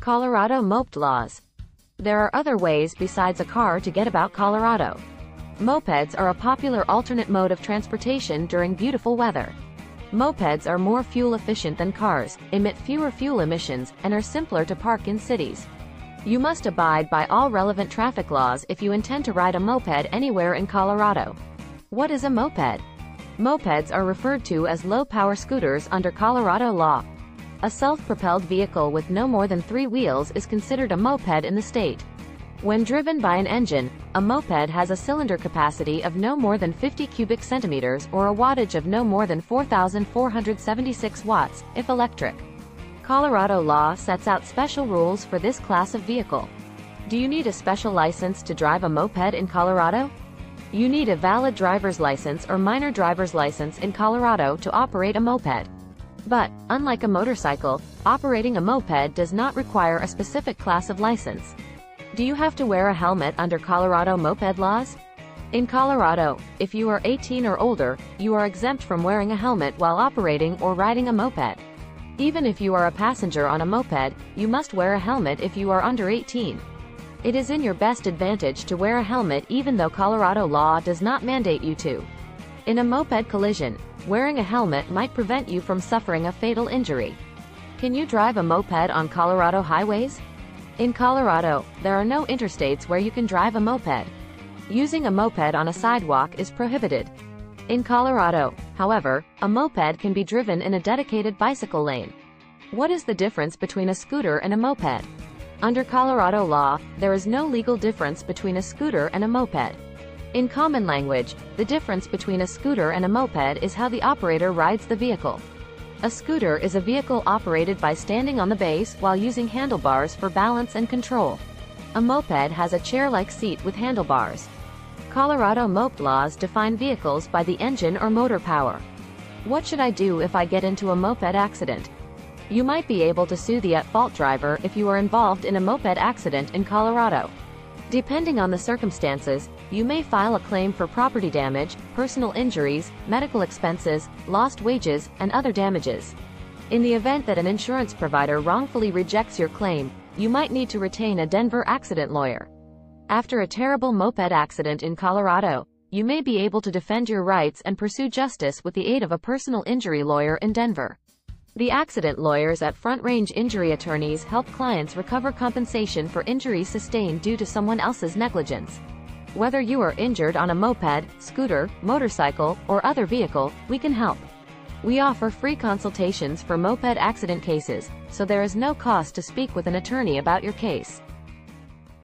Colorado Moped Laws. There are other ways besides a car to get about Colorado. Mopeds are a popular alternate mode of transportation during beautiful weather. Mopeds are more fuel efficient than cars, emit fewer fuel emissions, and are simpler to park in cities. You must abide by all relevant traffic laws if you intend to ride a moped anywhere in Colorado. What is a moped? Mopeds are referred to as low-power scooters under Colorado law. A self-propelled vehicle with no more than three wheels is considered a moped in the state. When driven by an engine, a moped has a cylinder capacity of no more than 50 cubic centimeters or a wattage of no more than 4,476 watts, if electric. Colorado law sets out special rules for this class of vehicle. Do you need a special license to drive a moped in Colorado? You need a valid driver's license or minor driver's license in Colorado to operate a moped. But, unlike a motorcycle, operating a moped does not require a specific class of license. Do you have to wear a helmet under Colorado moped laws? In Colorado, if you are 18 or older, you are exempt from wearing a helmet while operating or riding a moped. Even if you are a passenger on a moped, you must wear a helmet if you are under 18. It is in your best advantage to wear a helmet even though Colorado law does not mandate you to. In a moped collision, wearing a helmet might prevent you from suffering a fatal injury. Can you drive a moped on Colorado highways? In Colorado, there are no interstates where you can drive a moped. Using a moped on a sidewalk is prohibited. In Colorado, however, a moped can be driven in a dedicated bicycle lane. What is the difference between a scooter and a moped? Under Colorado law, there is no legal difference between a scooter and a moped. In common language, the difference between a scooter and a moped is how the operator rides the vehicle. A scooter is a vehicle operated by standing on the base while using handlebars for balance and control. A moped has a chair-like seat with handlebars. Colorado moped laws define vehicles by the engine or motor power. What should I do if I get into a moped accident? You might be able to sue the at-fault driver if you are involved in a moped accident in Colorado. Depending on the circumstances, you may file a claim for property damage, personal injuries, medical expenses, lost wages, and other damages. In the event that an insurance provider wrongfully rejects your claim, you might need to retain a Denver accident lawyer. After a terrible moped accident in Colorado, you may be able to defend your rights and pursue justice with the aid of a personal injury lawyer in Denver. The accident lawyers at Front Range Injury Attorneys help clients recover compensation for injuries sustained due to someone else's negligence. Whether you are injured on a moped, scooter, motorcycle, or other vehicle, we can help. We offer free consultations for moped accident cases, so there is no cost to speak with an attorney about your case.